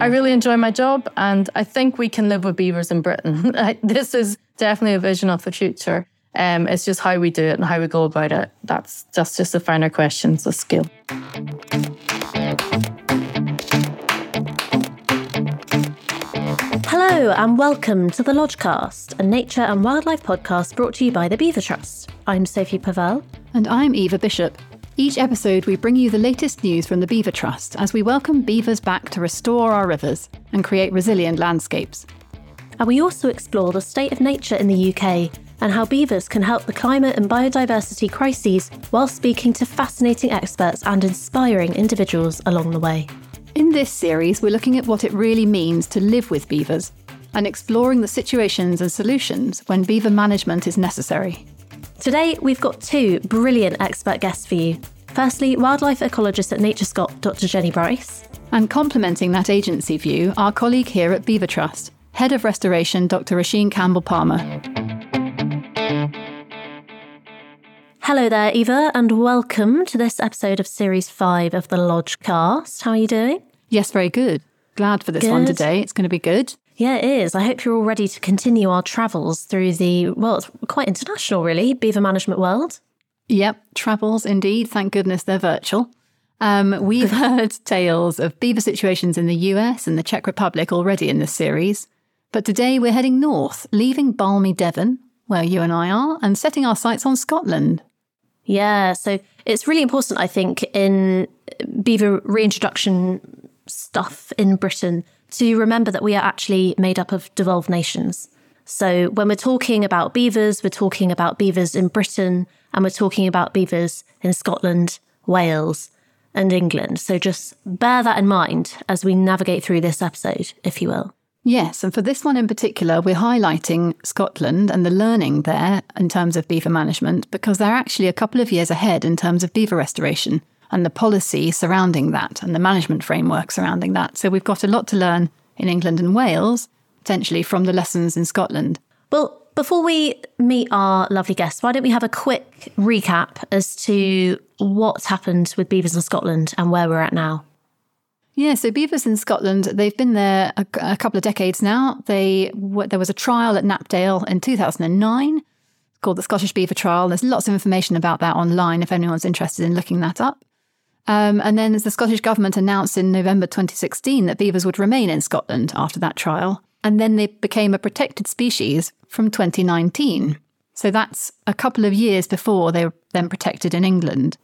I really enjoy my job, and I think we can live with beavers in Britain. this is definitely a vision of the future. Um, it's just how we do it and how we go about it. That's just just the finer questions of skill. Hello and welcome to the Lodgecast, a nature and wildlife podcast brought to you by the Beaver Trust. I'm Sophie Pavelle. And I'm Eva Bishop. Each episode, we bring you the latest news from the Beaver Trust as we welcome beavers back to restore our rivers and create resilient landscapes. And we also explore the state of nature in the UK and how beavers can help the climate and biodiversity crises while speaking to fascinating experts and inspiring individuals along the way. In this series, we're looking at what it really means to live with beavers and exploring the situations and solutions when beaver management is necessary. Today, we've got two brilliant expert guests for you. Firstly, wildlife ecologist at NatureScot, Dr. Jenny Bryce. And complementing that agency view, our colleague here at Beaver Trust, Head of Restoration, Dr. Roisin Campbell Palmer. Hello there, Eva, and welcome to this episode of Series 5 of the Lodge Cast. How are you doing? Yes, very good. Glad for this good. one today. It's going to be good. Yeah, it is. I hope you're all ready to continue our travels through the, well, it's quite international, really, beaver management world. Yep, travels indeed. Thank goodness they're virtual. Um, we've heard tales of beaver situations in the US and the Czech Republic already in this series. But today we're heading north, leaving balmy Devon, where you and I are, and setting our sights on Scotland. Yeah, so it's really important, I think, in beaver reintroduction stuff in Britain to remember that we are actually made up of devolved nations. So when we're talking about beavers, we're talking about beavers in Britain and we're talking about beavers in Scotland, Wales, and England. So just bear that in mind as we navigate through this episode, if you will. Yes, and for this one in particular, we're highlighting Scotland and the learning there in terms of beaver management because they're actually a couple of years ahead in terms of beaver restoration and the policy surrounding that and the management framework surrounding that. So we've got a lot to learn in England and Wales, potentially from the lessons in Scotland. Well, before we meet our lovely guests, why don't we have a quick recap as to what's happened with beavers in Scotland and where we're at now? Yeah, so beavers in Scotland, they've been there a, a couple of decades now. They there was a trial at Knapdale in 2009 called the Scottish Beaver Trial. There's lots of information about that online if anyone's interested in looking that up. Um, and then the Scottish Government announced in November 2016 that beavers would remain in Scotland after that trial. And then they became a protected species from 2019. So that's a couple of years before they were then protected in England.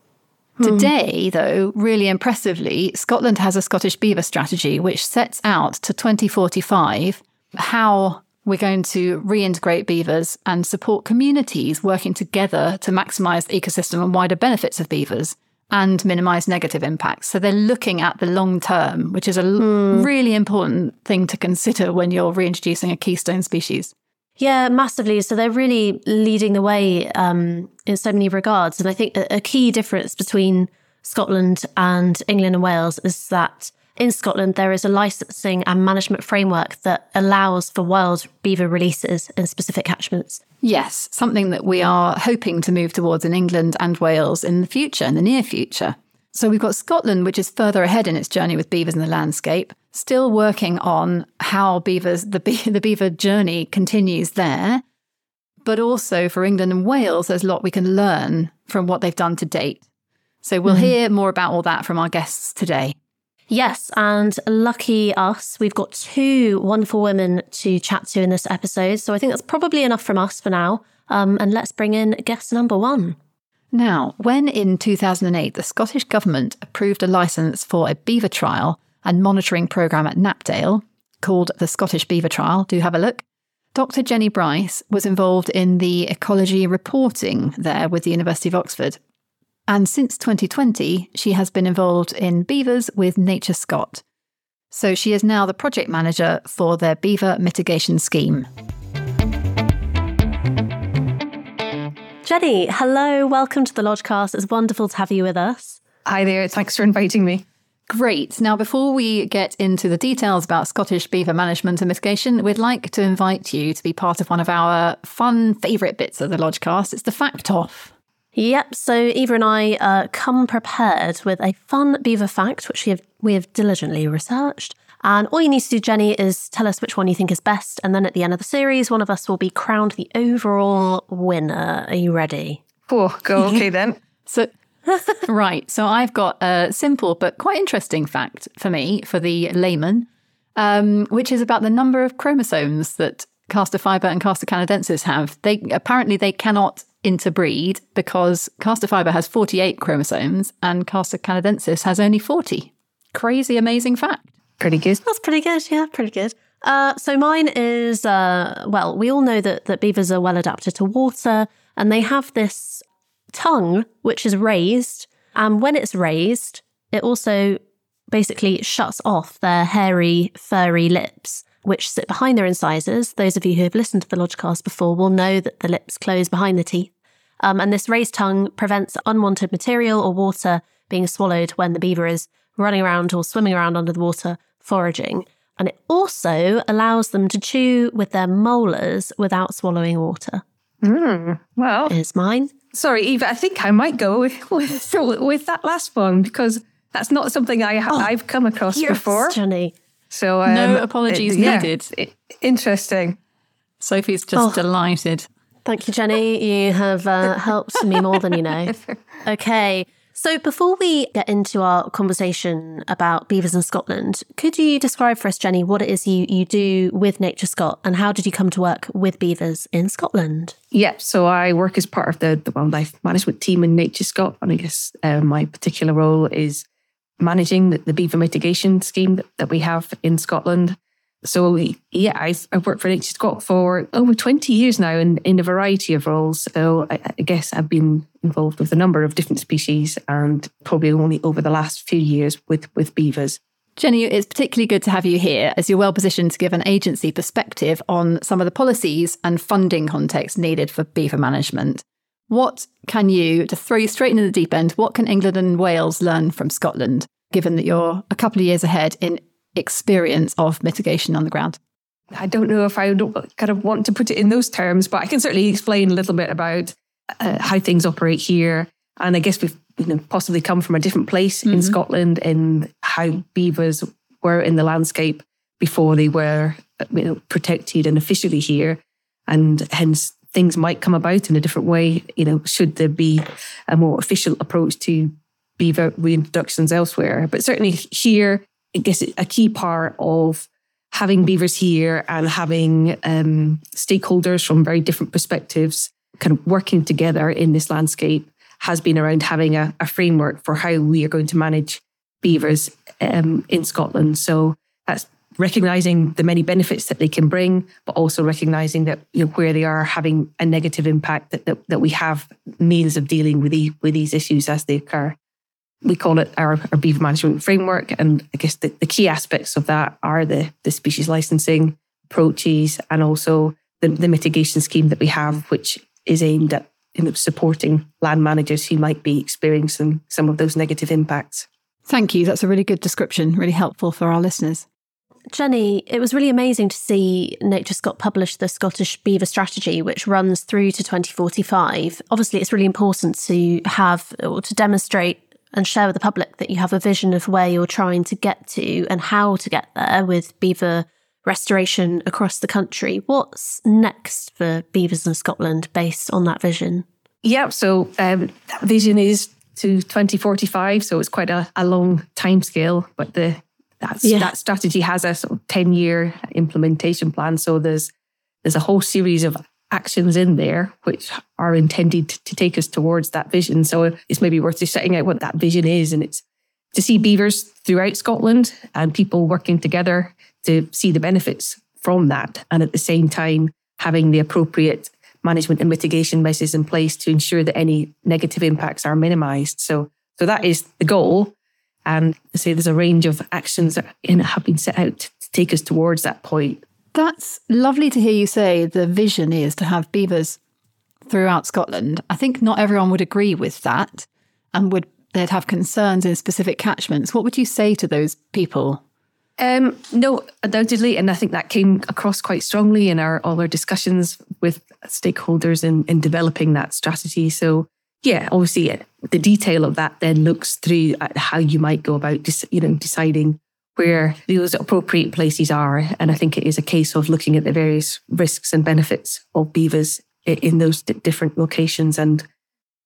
Hmm. Today, though, really impressively, Scotland has a Scottish beaver strategy which sets out to 2045 how we're going to reintegrate beavers and support communities working together to maximise the ecosystem and wider benefits of beavers and minimise negative impacts. So they're looking at the long term, which is a mm. really important thing to consider when you're reintroducing a keystone species. Yeah, massively. So they're really leading the way um, in so many regards. And I think a key difference between Scotland and England and Wales is that in Scotland, there is a licensing and management framework that allows for wild beaver releases in specific catchments. Yes, something that we are hoping to move towards in England and Wales in the future, in the near future. So we've got Scotland, which is further ahead in its journey with beavers in the landscape, still working on how beavers the, be- the beaver journey continues there. But also for England and Wales, there's a lot we can learn from what they've done to date. So we'll mm-hmm. hear more about all that from our guests today. Yes, and lucky us, we've got two wonderful women to chat to in this episode. So I think that's probably enough from us for now. Um, and let's bring in guest number one. Now, when in 2008 the Scottish Government approved a licence for a beaver trial and monitoring programme at Knapdale called the Scottish Beaver Trial, do have a look. Dr. Jenny Bryce was involved in the ecology reporting there with the University of Oxford. And since 2020, she has been involved in beavers with NatureScot. So she is now the project manager for their beaver mitigation scheme. Jenny, hello, welcome to the Lodgecast. It's wonderful to have you with us. Hi there, thanks for inviting me. Great. Now, before we get into the details about Scottish beaver management and mitigation, we'd like to invite you to be part of one of our fun favourite bits of the Lodgecast. It's the Fact Off. Yep. So Eva and I uh, come prepared with a fun beaver fact, which we have we have diligently researched, And all you need to do, Jenny, is tell us which one you think is best. And then at the end of the series, one of us will be crowned the overall winner. Are you ready? Oh, go okay then. So, right. So I've got a simple but quite interesting fact for me, for the layman, um, which is about the number of chromosomes that Castor fiber and Castor canadensis have. They apparently they cannot interbreed because Castor fiber has 48 chromosomes and Castor canadensis has only 40. Crazy, amazing fact. Pretty good. That's pretty good. Yeah, pretty good. Uh, so mine is uh, well, we all know that that beavers are well adapted to water, and they have this tongue which is raised, and when it's raised, it also basically shuts off their hairy, furry lips, which sit behind their incisors. Those of you who have listened to the Lodgecast before will know that the lips close behind the teeth, um, and this raised tongue prevents unwanted material or water being swallowed when the beaver is running around or swimming around under the water foraging. And it also allows them to chew with their molars without swallowing water. Well, Is mine. sorry, Eva. I think I might go with with, with that last one because that's not something I ha- I've come across before. Jenny. So um, No apologies yeah, needed. i- interesting. Sophie's just Oh. delighted. Thank you, Jenny. You have uh, helped me more than you know. Okay. So before we get into our conversation about beavers in Scotland, could you describe for us, Jenny, what it is you, you do with Nature Scot and how did you come to work with beavers in Scotland? Yeah, so I work as part of the, the wildlife management team in Nature Scot, and I guess uh, my particular role is managing the, the beaver mitigation scheme that, that we have in Scotland. So yeah, I've, I've worked for Nature Scot for over 20 years now in, in a variety of roles. So I, I guess I've been involved with a number of different species and probably only over the last few years with, with beavers. Jenny, it's particularly good to have you here as you're well positioned to give an agency perspective on some of the policies and funding context needed for beaver management. What can you, to throw you straight into the deep end, what can England and Wales learn from Scotland, given that you're a couple of years ahead in experience of mitigation on the ground? I don't know if I would kind of want to put it in those terms, but I can certainly explain a little bit about uh, how things operate here. And I guess we've you know, possibly come from a different place in Scotland in how beavers were in the landscape before they were you know, protected and officially here. And hence things might come about in a different way. You know, should there be a more official approach to beaver reintroductions elsewhere? But certainly here, I guess a key part of having beavers here and having um, stakeholders from very different perspectives kind of working together in this landscape has been around having a, a framework for how we are going to manage beavers um, in Scotland. So that's recognizing the many benefits that they can bring, but also recognizing that you know where they are having a negative impact that that, that we have means of dealing with the, with these issues as they occur. We call it our, our beaver management framework, and I guess the, the key aspects of that are the the species licensing approaches and also the, the mitigation scheme that we have, which is aimed at you know, supporting land managers who might be experiencing some of those negative impacts. Thank you. That's a really good description, really helpful for our listeners. Jenny, it was really amazing to see Nature Scot publish the Scottish Beaver Strategy, which runs through to 2045. Obviously, it's really important to have or to demonstrate and share with the public that you have a vision of where you're trying to get to and how to get there with beaver restoration across the country. What's next for beavers in Scotland based on that vision? Yeah, so um, that vision is to 2045, so it's quite a, a long time scale, but the that's, Yeah. that strategy has a sort of 10 year implementation plan. So there's there's a whole series of actions in there which are intended to take us towards that vision. So it's maybe worth just setting out what that vision is. And it's to see beavers throughout Scotland and people working together to see the benefits from that. And at the same time, having the appropriate management and mitigation measures in place to ensure that any negative impacts are minimized. So, so that is the goal. And say there's a range of actions that have been set out to take us towards that point. That's lovely to hear you say the vision is to have beavers throughout Scotland. I think not everyone would agree with that and would they'd have concerns in specific catchments. What would you say to those people? Um, no, undoubtedly, and I think that came across quite strongly in our all our discussions with stakeholders in, in developing that strategy. So, yeah, obviously, uh, the detail of that then looks through at how you might go about, dis- you know, deciding where those appropriate places are. And I think it is a case of looking at the various risks and benefits of beavers in those different locations. And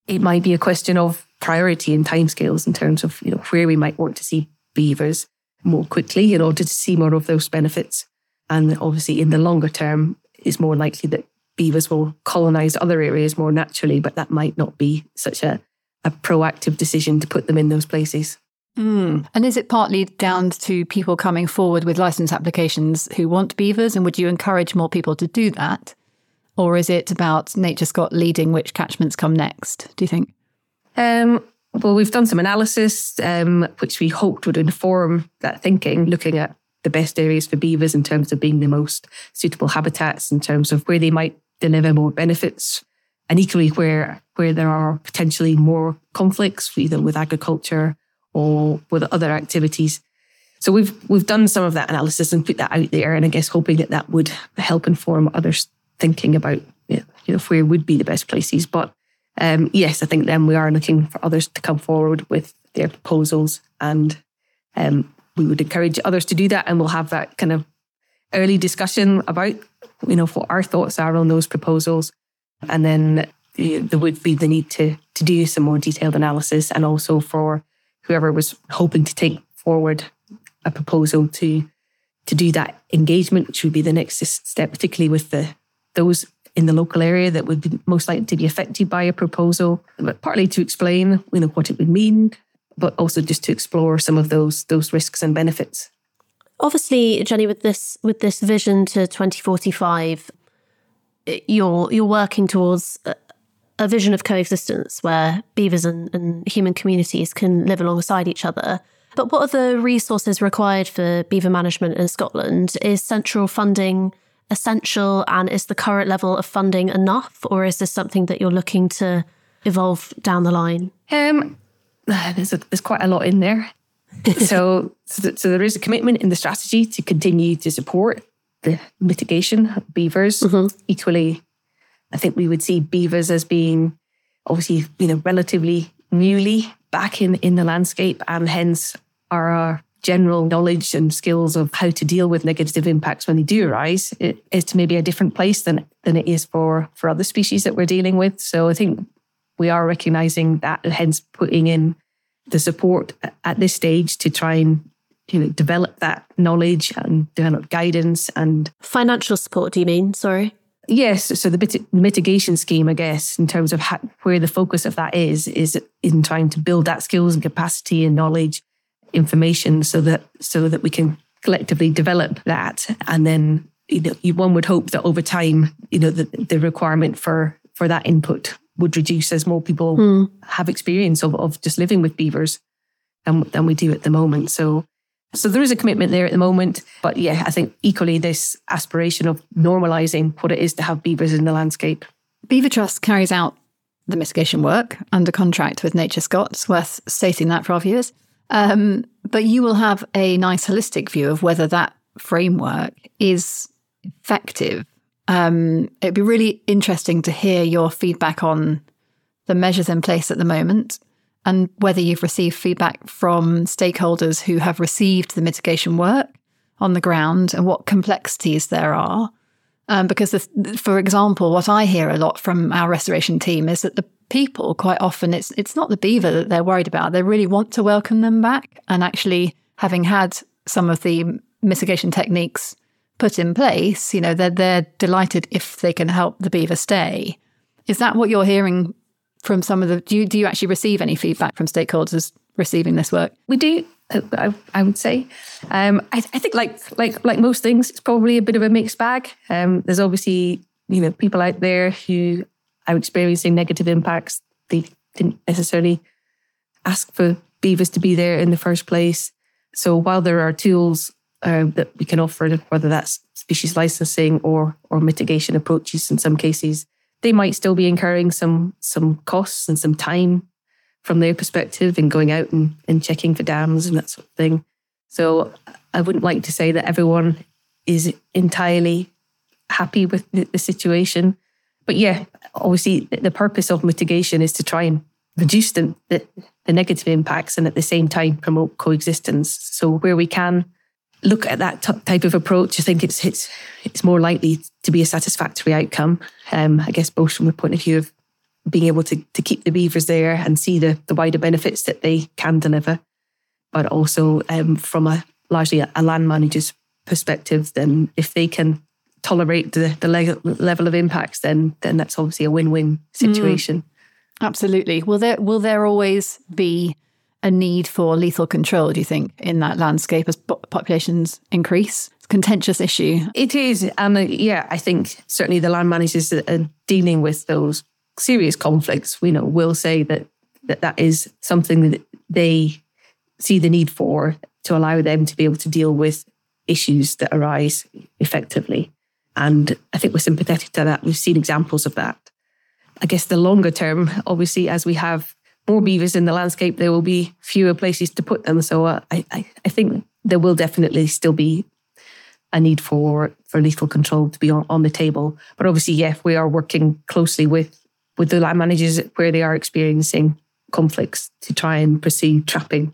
it might be a question of priority and timescales in terms of you know where we might want to see beavers more quickly in order to see more of those benefits. And obviously, in the longer term, it's more likely that beavers will colonize other areas more naturally, but that might not be such a, a proactive decision to put them in those places. Mm. And is it partly down to people coming forward with license applications who want beavers? And would you encourage more people to do that? Or is it about NatureScot leading which catchments come next, do you think? Um, well, we've done some analysis, um, which we hoped would inform that thinking, looking at the best areas for beavers in terms of being the most suitable habitats, in terms of where they might deliver more benefits, and equally where where there are potentially more conflicts, either with agriculture or with other activities. So we've we've done some of that analysis and put that out there, and I guess hoping that that would help inform others thinking about you know where would be the best places. But um, yes, I think then we are looking for others to come forward with their proposals, and um, we would encourage others to do that, and we'll have that kind of early discussion about you know what our thoughts are on those proposals, and then eh, there would be the need to to do some more detailed analysis, and also for whoever was hoping to take forward a proposal to to do that engagement, which would be the next step, particularly with the those in the local area that would be most likely to be affected by a proposal, but partly to explain, you know, what it would mean, but also just to explore some of those those risks and benefits. Obviously, Jenny, with this with this vision to 2045, you're you're working towards a, vision of coexistence where beavers and, and human communities can live alongside each other. But what are the resources required for beaver management in Scotland? Is central funding essential and is the current level of funding enough or is this something that you're looking to evolve down the line? Um, there's, a, there's quite a lot in there. so, so, so there is a commitment in the strategy to continue to support the mitigation of beavers. Mm-hmm. Equally, I think we would see beavers as being obviously, you know, relatively newly back in, in the landscape and hence are general knowledge and skills of how to deal with negative impacts when they do arise it is to maybe a different place than than it is for for other species that we're dealing with. So I think we are recognizing that, and hence putting in the support at this stage to try and you know develop that knowledge and develop guidance and financial support. Do you mean? Sorry. Yes, so the, the mitigation scheme, I guess, in terms of how, where the focus of that is, is in trying to build that skills and capacity and knowledge information so that so that we can collectively develop that and then you know one would hope that over time you know the, the requirement for for that input would reduce as more people mm. have experience of, of just living with beavers than, than we do at the moment so so there is a commitment there at the moment but yeah i think equally this aspiration of normalizing what it is to have beavers in the landscape beaver trust carries out the mitigation work under contract with NatureScot. It's worth stating that for our viewers. Um, but you will have a nice holistic view of whether that framework is effective. Um, it'd be really interesting to hear your feedback on the measures in place at the moment and whether you've received feedback from stakeholders who have received the mitigation work on the ground and what complexities there are. Um, because, for example, what I hear a lot from our restoration team is that the people quite often it's it's not the beaver that they're worried about. They really want to welcome them back, and actually having had some of the mitigation techniques put in place, you know, they're they're delighted if they can help the beaver stay. Is that what you're hearing from some of the? Do you do you actually receive any feedback from stakeholders receiving this work? We do. I, I would say. Um, I, I, think, like like like most things, it's probably a bit of a mixed bag. Um, there's obviously you know people out there who are experiencing negative impacts. They didn't necessarily ask for beavers to be there in the first place. So while there are tools uh, that we can offer, whether that's species licensing or or mitigation approaches in some cases, they might still be incurring some some costs and some time from their perspective in going out and, and checking for dams and that sort of thing. So I wouldn't like to say that everyone is entirely happy with the, the situation. But yeah, obviously the purpose of mitigation is to try and reduce the, the, the negative impacts and at the same time promote coexistence. So where we can look at that t- type of approach, I think it's it's it's more likely to be a satisfactory outcome. Um, I guess both from the point of view of being able to to keep the beavers there and see the the wider benefits that they can deliver, but also um, from a largely a, a land manager's perspective, then if they can tolerate the, the le- level of impacts, then then that's obviously a win-win situation. Mm. Absolutely. Will there will there always be a need for lethal control? Do you think in that landscape as populations increase? It's a contentious issue. It is, and uh, yeah, I think certainly the land managers that are dealing with those serious conflicts, we know, will say that that that is something that they see the need for to allow them to be able to deal with issues that arise effectively. And I think we're sympathetic to that. We've seen examples of that. I guess the longer term, obviously, as we have more beavers in the landscape, there will be fewer places to put them. So uh, I, I, I, think there will definitely still be a need for for lethal control to be on, on the table. But obviously, yeah, we are working closely with with the land managers where they are experiencing conflicts to try and pursue trapping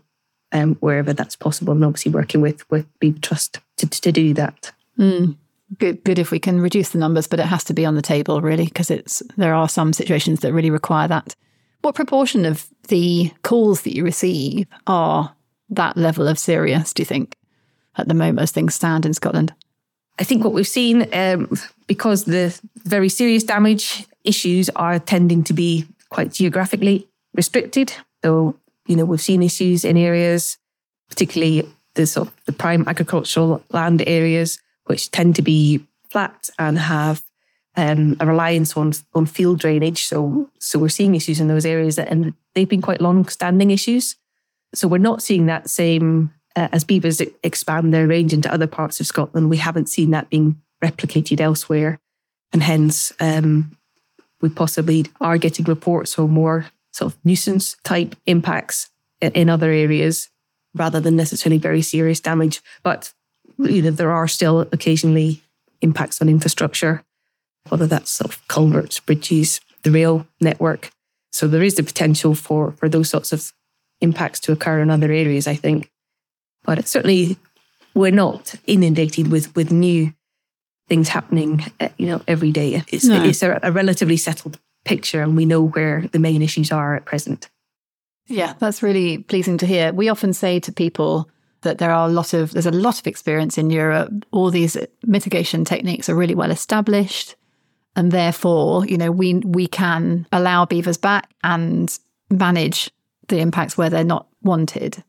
um, wherever that's possible, and obviously working with with Beaver Trust to, to do that. Mm good, good if we can reduce the numbers, but it has to be on the table really because it's there are some situations that really require that. What proportion of the calls that you receive are that level of serious? Do you think at the moment as things stand in Scotland? I think what we've seen um, because the very serious damage issues are tending to be quite geographically restricted. So you know we've seen issues in areas, particularly the sort of the prime agricultural land areas which tend to be flat and have um, a reliance on on field drainage. So so we're seeing issues in those areas, and they've been quite long-standing issues. So we're not seeing that same uh, as beavers expand their range into other parts of Scotland. We haven't seen that being replicated elsewhere, and hence um, we possibly are getting reports of more sort of nuisance type impacts in, in other areas rather than necessarily very serious damage. But you know, there are still occasionally impacts on infrastructure, whether that's sort of culverts, bridges, the rail network. So there is the potential for for those sorts of impacts to occur in other areas, I think. But certainly we're not inundated with with new things happening, eh, you know, every day. It's no. it's a, a relatively settled picture, and we know where the main issues are at present. Yeah, that's really pleasing to hear. We often say to people, that there are a lot of there's a lot of experience in Europe. All these mitigation techniques are really well established, and therefore, you know, we we can allow beavers back and manage the impacts where they're not wanted.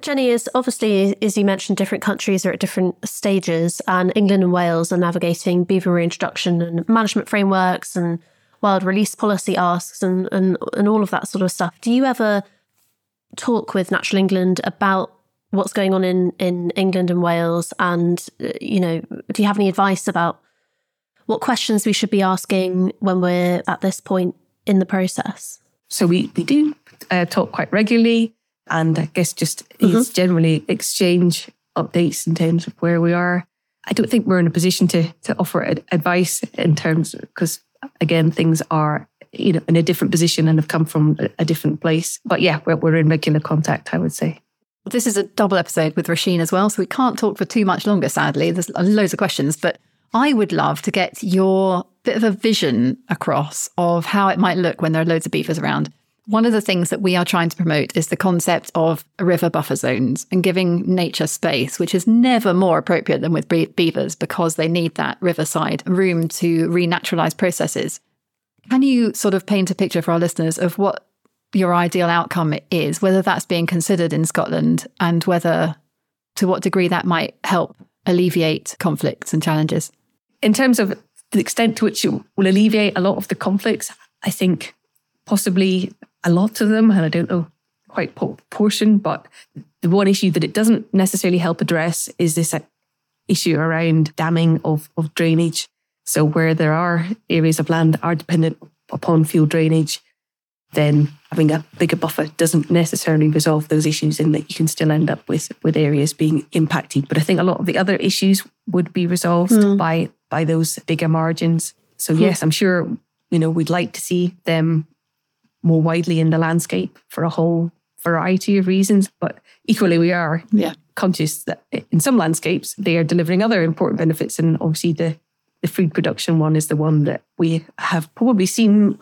Jenny is obviously, as you mentioned, different countries are at different stages, and England and Wales are navigating beaver reintroduction and management frameworks and wild release policy asks and, and, and all of that sort of stuff. Do you ever talk with Natural England about what's going on in in England and Wales and uh, you know do you have any advice about what questions we should be asking when we're at this point in the process so we we do uh, talk quite regularly and I guess just mm-hmm. generally exchange updates in terms of where we are I don't think we're in a position to to offer advice in terms because again things are you know in a different position and have come from a, different place but yeah we're, we're in regular contact I would say this is a double episode with Roisin as well, so we can't talk for too much longer, sadly. There's loads of questions, but I would love to get your bit of a vision across of how it might look when there are loads of beavers around. One of the things that we are trying to promote is the concept of river buffer zones and giving nature space, which is never more appropriate than with beavers because they need that riverside room to renaturalize processes. Can you sort of paint a picture for our listeners of what your ideal outcome is, whether that's being considered in Scotland and whether to what degree that might help alleviate conflicts and challenges. In terms of the extent to which it will alleviate a lot of the conflicts, I think possibly a lot of them, and I don't know quite proportion, but the one issue that it doesn't necessarily help address is this issue around damming of, of drainage. So where there are areas of land that are dependent upon field drainage, then having a bigger buffer doesn't necessarily resolve those issues in that you can still end up with with areas being impacted. But I think a lot of the other issues would be resolved mm. by by those bigger margins. So mm. yes, I'm sure you know we'd like to see them more widely in the landscape for a whole variety of reasons. But equally, we are Yeah. conscious that in some landscapes they are delivering other important benefits, and obviously the the food production one is the one that we have probably seen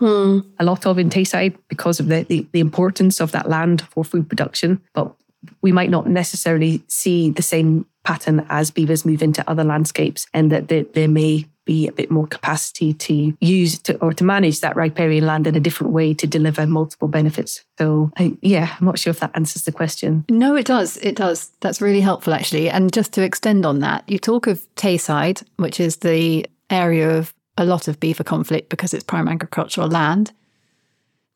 a lot of in Tayside because of the, the the importance of that land for food production. But we might not necessarily see the same pattern as beavers move into other landscapes, and that there, there may be a bit more capacity to use to, or to manage that riparian land in a different way to deliver multiple benefits. So, I, yeah, I'm not sure if that answers the question. No, it does. It does. That's really helpful, actually. And just to extend on that, you talk of Tayside, which is the area of a lot of beaver conflict because it's prime agricultural land.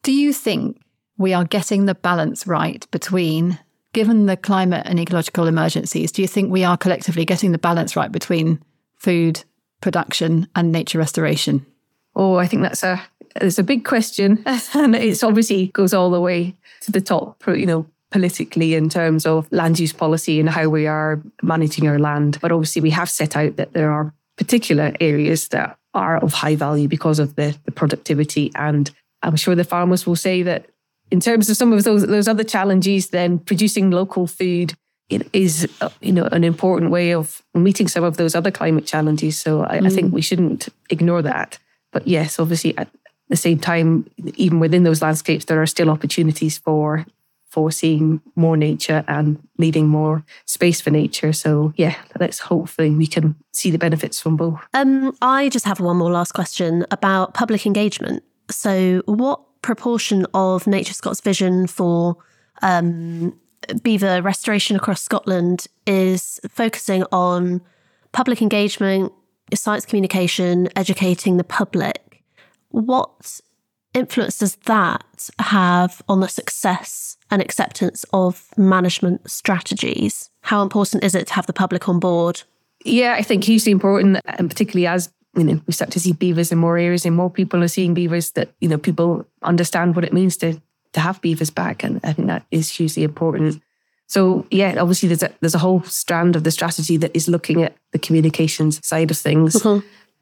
Do you think we are getting the balance right between, given the climate and ecological emergencies, do you think we are collectively getting the balance right between food production and nature restoration? Oh, I think that's a it's a big question, and it's obviously goes all the way to the top. You know, politically in terms of land use policy and how we are managing our land. But obviously, we have set out that there are particular areas that are of high value because of the, the productivity. And I'm sure the farmers will say that in terms of some of those those other challenges, then producing local food it is uh, you know an important way of meeting some of those other climate challenges. So I, I think we shouldn't ignore that. But yes, obviously at the same time, even within those landscapes, there are still opportunities for for seeing more nature and leaving more space for nature. So yeah, let's hopefully we can see the benefits from both. Um, I just have one more last question about public engagement. So, what proportion of Nature Scot's vision for um, beaver restoration across Scotland is focusing on public engagement, science communication, educating the public? What influence does that have on the success and acceptance of management strategies? How important is it to have the public on board? Yeah, I think hugely important, and particularly as you know, we start to see beavers in more areas, and more people are seeing beavers. That you know, people understand what it means to to have beavers back, and I think that is hugely important. So yeah, obviously there's a there's a whole strand of the strategy that is looking at the communications side of things.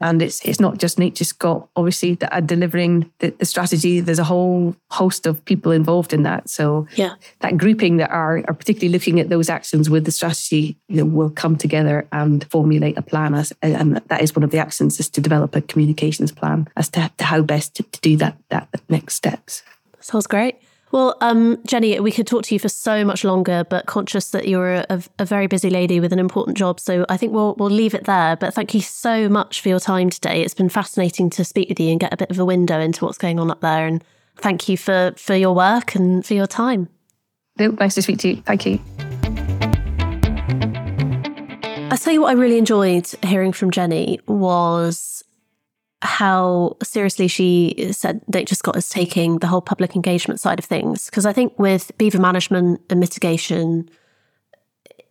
And it's it's not just Nature Scot, obviously, that are uh, delivering the, the strategy. There's a whole host of people involved in that. So Yeah. that grouping that are, are particularly looking at those actions with the strategy you know, will come together and formulate a plan. As, and that is one of the actions is to develop a communications plan as to, to how best to, to do that, that next steps. Sounds great. Well, um, Jenny, we could talk to you for so much longer, but conscious that you're a, a very busy lady with an important job, so I think we'll we'll leave it there. But thank you so much for your time today. It's been fascinating to speak with you and get a bit of a window into what's going on up there. And thank you for for your work and for your time. Nice to speak to you. Thank you. I tell you what, I really enjoyed hearing from Jenny was how seriously she said Nature Scot is taking the whole public engagement side of things. Because I think with beaver management and mitigation,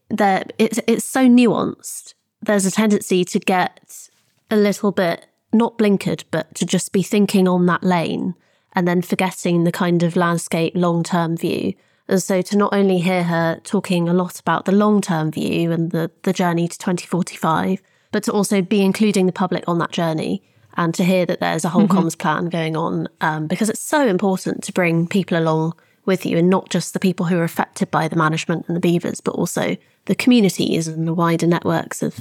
there it's it's so nuanced. There's a tendency to get a little bit not blinkered, but to just be thinking on that lane and then forgetting the kind of landscape long term view. And so to not only hear her talking a lot about the long term view and the, the journey to 2045, but to also be including the public on that journey and to hear that there's a whole comms plan going on um, because it's so important to bring people along with you and not just the people who are affected by the management and the beavers, but also the communities and the wider networks of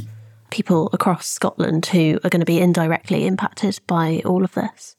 people across Scotland who are going to be indirectly impacted by all of this.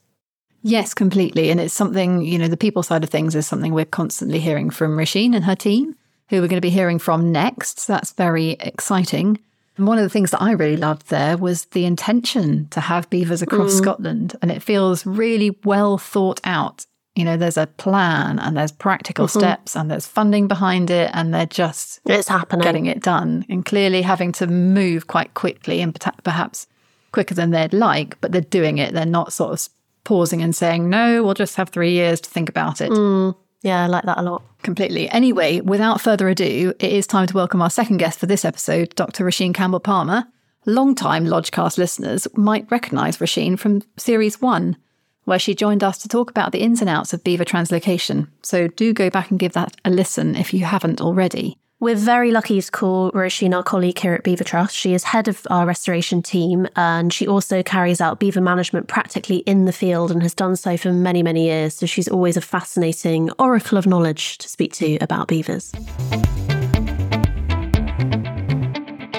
Yes, completely. And it's something, you know, the people side of things is something we're constantly hearing from Roisin and her team, who we're going to be hearing from next. So that's very exciting. And one of the things that I really loved there was the intention to have beavers across mm. Scotland. And it feels really well thought out. You know, there's a plan and there's practical mm-hmm. steps and there's funding behind it, and they're just It's happening. getting it done and clearly having to move quite quickly and perhaps quicker than they'd like, but they're doing it. They're not sort of pausing and saying, no, we'll just have three years to think about it. Mm. Yeah, I like that a lot. Completely. Anyway, without further ado, it is time to welcome our second guest for this episode, Dr. Roisin Campbell Palmer. Long-time Lodgecast listeners might recognise Roisin from Series 1, where she joined us to talk about the ins and outs of beaver translocation. So do go back and give that a listen if you haven't already. We're very lucky to call Roisin our colleague here at Beaver Trust. She is head of our restoration team and she also carries out beaver management practically in the field and has done so for many, many years. So she's always a fascinating oracle of knowledge to speak to about beavers.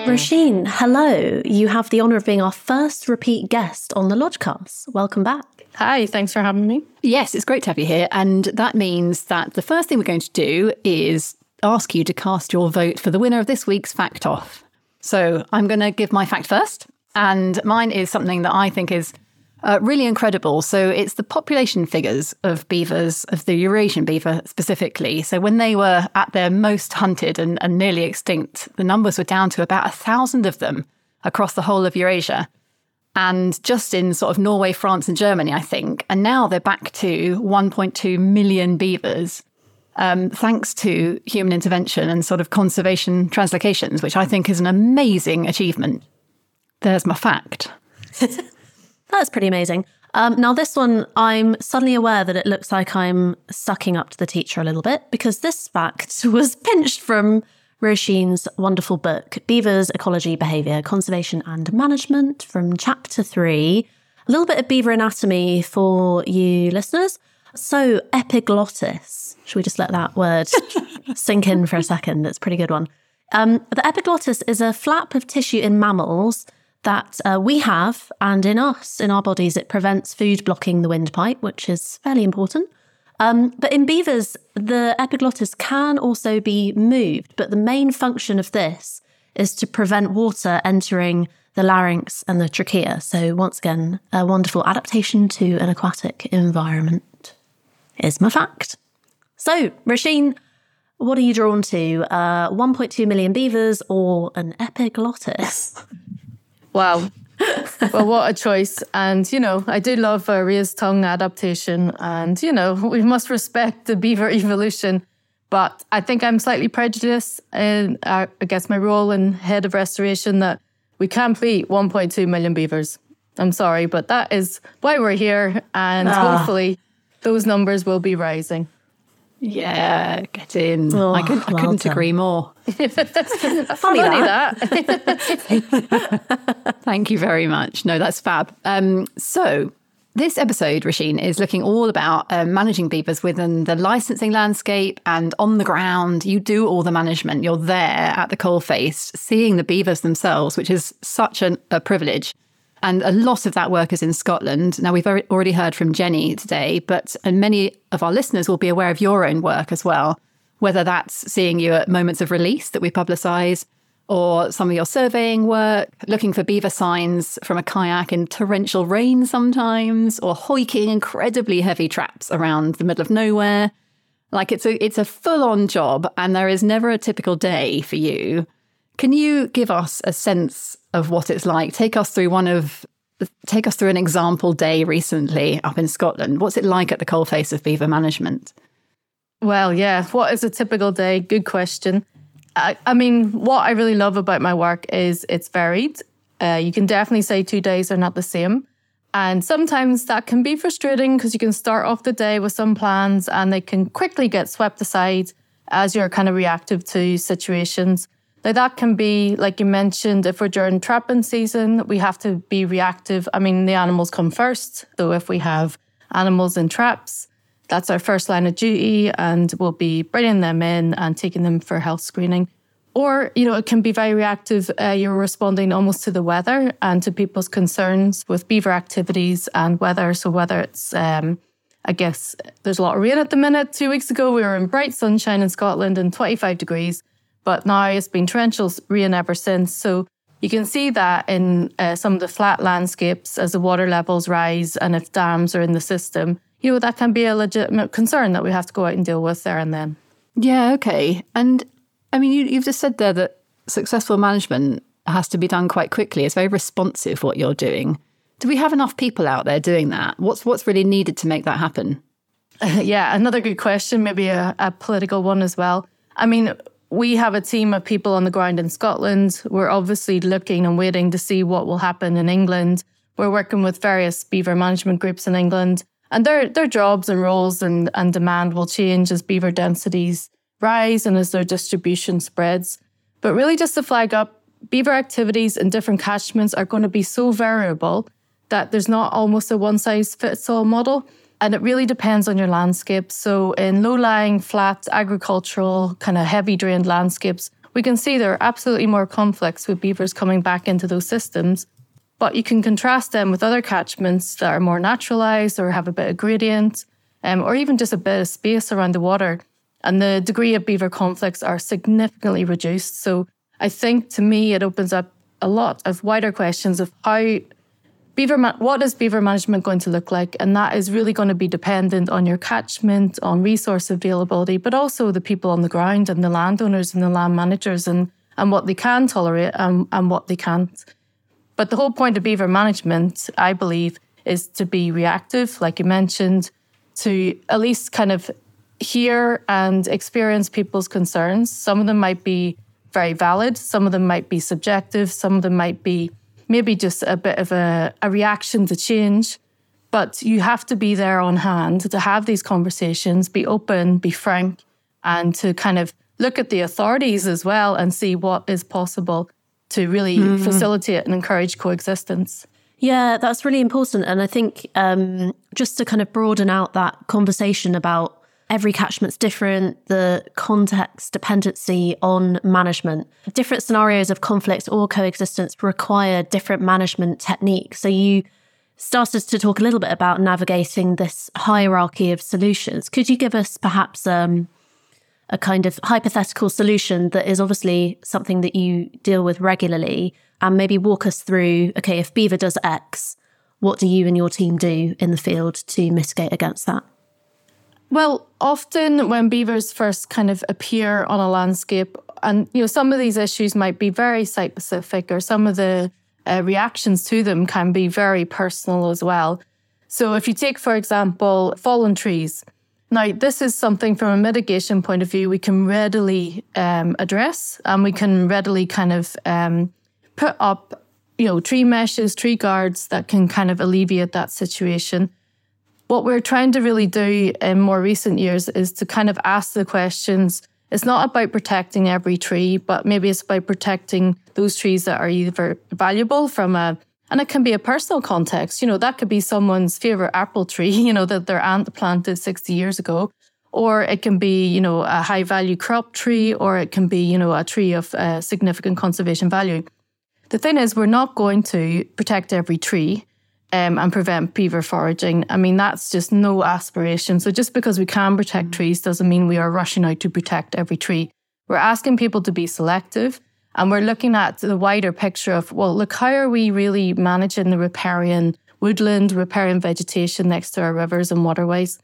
Roisin, hello. You have the honour of being our first repeat guest on the Lodgecast. Welcome back. Hi, thanks for having me. Yes, it's great to have you here. And that means that the first thing we're going to do is ask you to cast your vote for the winner of this week's Fact Off. So I'm going to give my fact first. And mine is something that I think is uh, really incredible. So it's the population figures of beavers, of the Eurasian beaver specifically. So when they were at their most hunted and, and nearly extinct, the numbers were down to about a thousand of them across the whole of Eurasia. And just in sort of Norway, France, and Germany, I think. And now they're back to 1.2 million beavers um, thanks to human intervention and sort of conservation translocations, which I think is an amazing achievement. There's my fact. That's pretty amazing. Um, now, this one, I'm suddenly aware that it looks like I'm sucking up to the teacher a little bit because this fact was pinched from Roisin's wonderful book, Beavers, Ecology, Behaviour, Conservation and Management, from chapter three. A little bit of beaver anatomy for you listeners. So, epiglottis. Should we just let that word sink in for a second? It's a pretty good one. Um, the epiglottis is a flap of tissue in mammals that uh, we have, and in us, in our bodies, it prevents food blocking the windpipe, which is fairly important. Um, but in beavers, the epiglottis can also be moved, but the main function of this is to prevent water entering the larynx and the trachea. So, once again, a wonderful adaptation to an aquatic environment is my fact. So, Roisin, what are you drawn to? Uh, 1.2 million beavers or an epiglottis? Wow. well, what a choice. And, you know, I do love uh, Ria's tongue adaptation. And, you know, we must respect the beaver evolution. But I think I'm slightly prejudiced in, uh, I guess, my role in head of restoration that we can't beat 1.2 million beavers. I'm sorry, but that is why we're here. And ah. hopefully those numbers will be rising. Yeah, get in. Oh, I, could, I well couldn't done. agree more. Funny that. Thank you very much. No, that's fab. Um, so, this episode, Roisin, is looking all about um, managing beavers within the licensing landscape and on the ground. You do all the management. You're there at the coalface, seeing the beavers themselves, which is such an, a privilege. And a lot of that work is in Scotland. Now, we've already heard from Jenny today, but and many of our listeners will be aware of your own work as well, whether that's seeing you at moments of release that we publicise, or some of your surveying work, looking for beaver signs from a kayak in torrential rain sometimes, or hoiking incredibly heavy traps around the middle of nowhere. Like it's a it's a full-on job and there is never a typical day for you. Can you give us a sense of what it's like. Take us through one of take us through an example day recently up in Scotland. What's it like at the coalface of beaver management? Well, yeah. What is a typical day? Good question. I, I mean, what I really love about my work is it's varied. Uh, you can definitely say two days are not the same. And sometimes that can be frustrating because you can start off the day with some plans and they can quickly get swept aside as you're kind of reactive to situations. Now, that can be, like you mentioned, if we're during trapping season, we have to be reactive. I mean, the animals come first. So if we have animals in traps, that's our first line of duty, and we'll be bringing them in and taking them for health screening. Or, you know, it can be very reactive. Uh, you're responding almost to the weather and to people's concerns with beaver activities and weather. So, whether it's, um, I guess, there's a lot of rain at the minute. Two weeks ago, we were in bright sunshine in Scotland and 25 degrees but now it's been torrential rain ever since. So you can see that in uh, some of the flat landscapes as the water levels rise and if dams are in the system, you know, that can be a legitimate concern that we have to go out and deal with there and then. Yeah, okay. And I mean, you, you've just said there that successful management has to be done quite quickly. It's very responsive what you're doing. Do we have enough people out there doing that? What's what's really needed to make that happen? yeah, another good question, maybe a, a political one as well. I mean, we have a team of people on the ground in Scotland. We're obviously looking and waiting to see what will happen in England. We're working with various beaver management groups in England, and their their jobs and roles and, and demand will change as beaver densities rise and as their distribution spreads. But really, just to flag up, beaver activities in different catchments are going to be so variable that there's not almost a one size fits all model. And it really depends on your landscape. So, in low lying, flat, agricultural, kind of heavy drained landscapes, we can see there are absolutely more conflicts with beavers coming back into those systems. But you can contrast them with other catchments that are more naturalized or have a bit of gradient, um, or even just a bit of space around the water. And the degree of beaver conflicts are significantly reduced. So I think to me, it opens up a lot of wider questions of how beaver ma- what is beaver management going to look like? And that is really going to be dependent on your catchment on resource availability but also the people on the ground and the landowners and the land managers and and what they can tolerate and, and what they can't. But the whole point of beaver management i believe is to be reactive like you mentioned to at least kind of hear and experience people's concerns. Some of them might be very valid some of them might be subjective some of them might be maybe just a bit of a, a reaction to change. But you have to be there on hand to have these conversations, be open, be frank, and to kind of look at the authorities as well and see what is possible to really mm-hmm. facilitate and encourage coexistence. Yeah, that's really important. And I think um, just to kind of broaden out that conversation about every catchment's different, the context dependency on management. Different scenarios of conflict or coexistence require different management techniques. So you started to talk a little bit about navigating this hierarchy of solutions. Could you give us perhaps um, a kind of hypothetical solution that is obviously something that you deal with regularly and maybe walk us through okay, if Beaver does X, what do you and your team do in the field to mitigate against that? Well, often when beavers first kind of appear on a landscape, and you know, some of these issues might be very site specific, or some of the uh, reactions to them can be very personal as well. So, if you take, for example, fallen trees, now this is something from a mitigation point of view we can readily um, address, and we can readily kind of um, put up, you know, tree meshes, tree guards that can kind of alleviate that situation. What we're trying to really do in more recent years is to kind of ask the questions. It's not about protecting every tree, but maybe it's about protecting those trees that are either valuable from a and it can be a personal context. You know, that could be someone's favorite apple tree, you know, that their aunt planted 60 years ago. Or it can be, you know, a high value crop tree, or it can be, you know, a tree of uh, significant conservation value. The thing is, we're not going to protect every tree um, and prevent beaver foraging. I mean, that's just no aspiration. So just because we can protect mm. trees doesn't mean we are rushing out to protect every tree. We're asking people to be selective and we're looking at the wider picture of, well, look, how are we really managing the riparian woodland, riparian vegetation next to our rivers and waterways?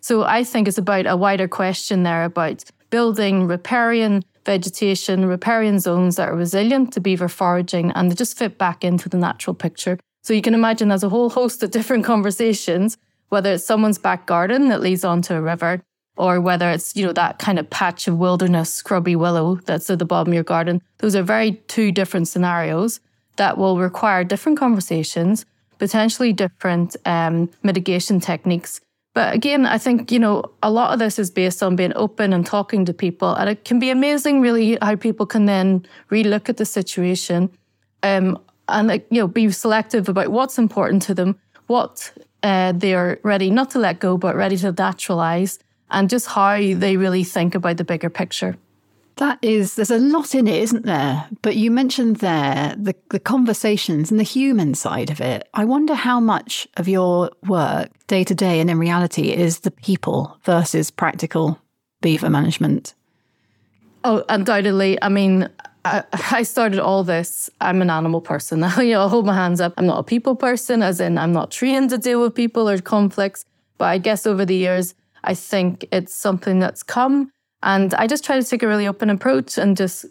So I think it's about a wider question there about building riparian vegetation, riparian zones that are resilient to beaver foraging and they just fit back into the natural picture. So you can imagine there's a whole host of different conversations, whether it's someone's back garden that leads onto a river, or whether it's, you know, that kind of patch of wilderness, scrubby willow that's at the bottom of your garden. Those are very two different scenarios that will require different conversations, potentially different um, mitigation techniques. But again, I think, you know, a lot of this is based on being open and talking to people. And it can be amazing, really, how people can then relook at the situation. Um, and like, you know be selective about what's important to them, what uh, they're ready not to let go, but ready to naturalize, and just how they really think about the bigger picture. That is, there's a lot in it, isn't there? But you mentioned there the, the conversations and the human side of it. I wonder how much of your work day to day and in reality is the people versus practical beaver management. Oh, undoubtedly. I mean, I, I started all this. I'm an animal person. you know, I'll hold my hands up. I'm not a people person, as in I'm not trained to deal with people or conflicts. But I guess over the years, I think it's something that's come. And I just try to take a really open approach and just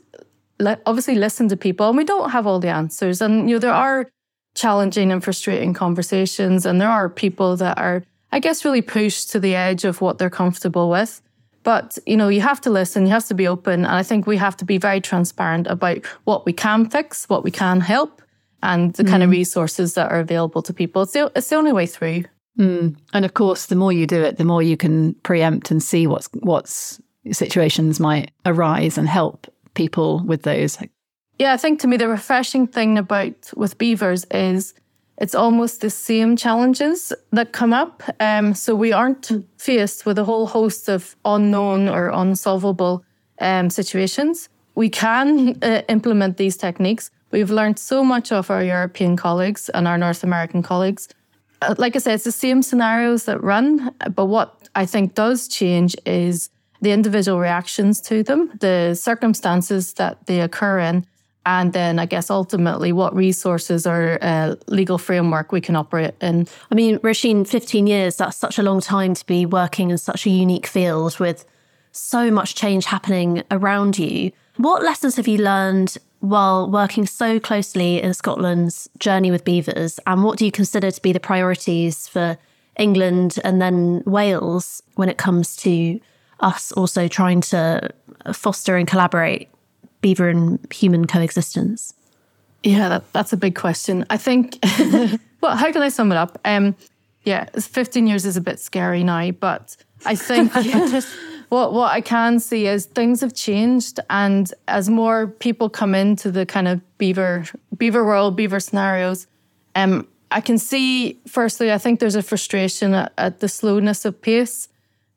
obviously listen to people. And we don't have all the answers. And, you know, there are challenging and frustrating conversations. And there are people that are, I guess, really pushed to the edge of what they're comfortable with. But you know, you have to listen, you have to be open, and I think we have to be very transparent about what we can fix, what we can help, and the mm. kind of mm. resources that are available to people. It's the, it's the only way through. Mm. And of course, the more you do it, the more you can preempt and see what's what's situations might arise and help people with those. Yeah, I think to me the refreshing thing about with beavers is it's almost the same challenges that come up. Um, so we aren't faced with a whole host of unknown or unsolvable um, situations. We can uh, implement these techniques. We've learned so much of our European colleagues and our North American colleagues. Uh, like I said, it's the same scenarios that run, but what I think does change is the individual reactions to them, the circumstances that they occur in, and then I guess ultimately what resources or uh, legal framework we can operate in. I mean, Roisin, 15 years, that's such a long time to be working in such a unique field with so much change happening around you. What lessons have you learned while working so closely in Scotland's journey with beavers? And what do you consider to be the priorities for England and then Wales when it comes to us also trying to foster and collaborate beaver and human coexistence? Yeah, that, that's a big question. I think, well, how can I sum it up? Um, yeah, 15 years is a bit scary now, but I think what, what I can see is things have changed. And as more people come into the kind of beaver, beaver world, beaver scenarios, um, I can see, firstly, I think there's a frustration at, at the slowness of pace.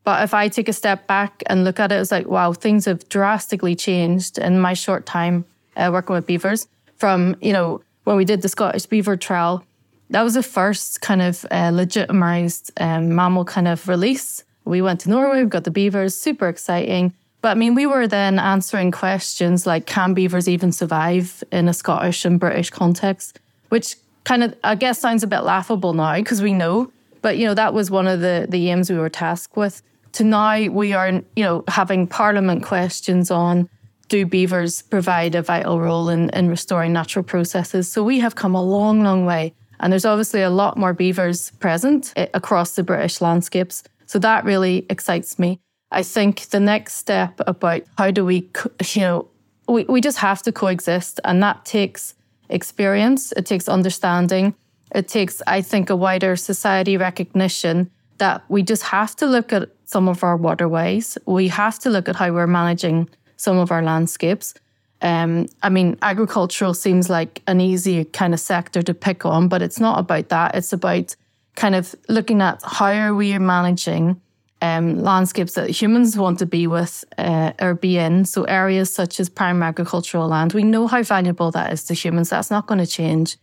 But if I take a step back and look at it, it's like, wow, things have drastically changed in my short time uh, working with beavers. From, you know, when we did the Scottish beaver trial, that was the first kind of uh, legitimized um, mammal kind of release. We went to Norway, we got the beavers, super exciting. But I mean, we were then answering questions like, can beavers even survive in a Scottish and British context? Which kind of, I guess, sounds a bit laughable now because we know. But, you know, that was one of the, the aims we were tasked with to now we are, you know, having parliament questions on do beavers provide a vital role in, in restoring natural processes? So we have come a long, long way. And there's obviously a lot more beavers present eh, across the British landscapes. So that really excites me. I think the next step about how do we, you know, we, we just have to coexist. And that takes experience, it takes understanding, it takes, I think, a wider society recognition that we just have to look at some of our waterways. We have to look at how we're managing some of our landscapes. Um, I mean, agricultural seems like an easy kind of sector to pick on, but it's not about that. It's about kind of looking at how are we managing um, landscapes that humans want to be with uh, or be in. So areas such as prime agricultural land, we know how valuable that is to humans. That's not going to change.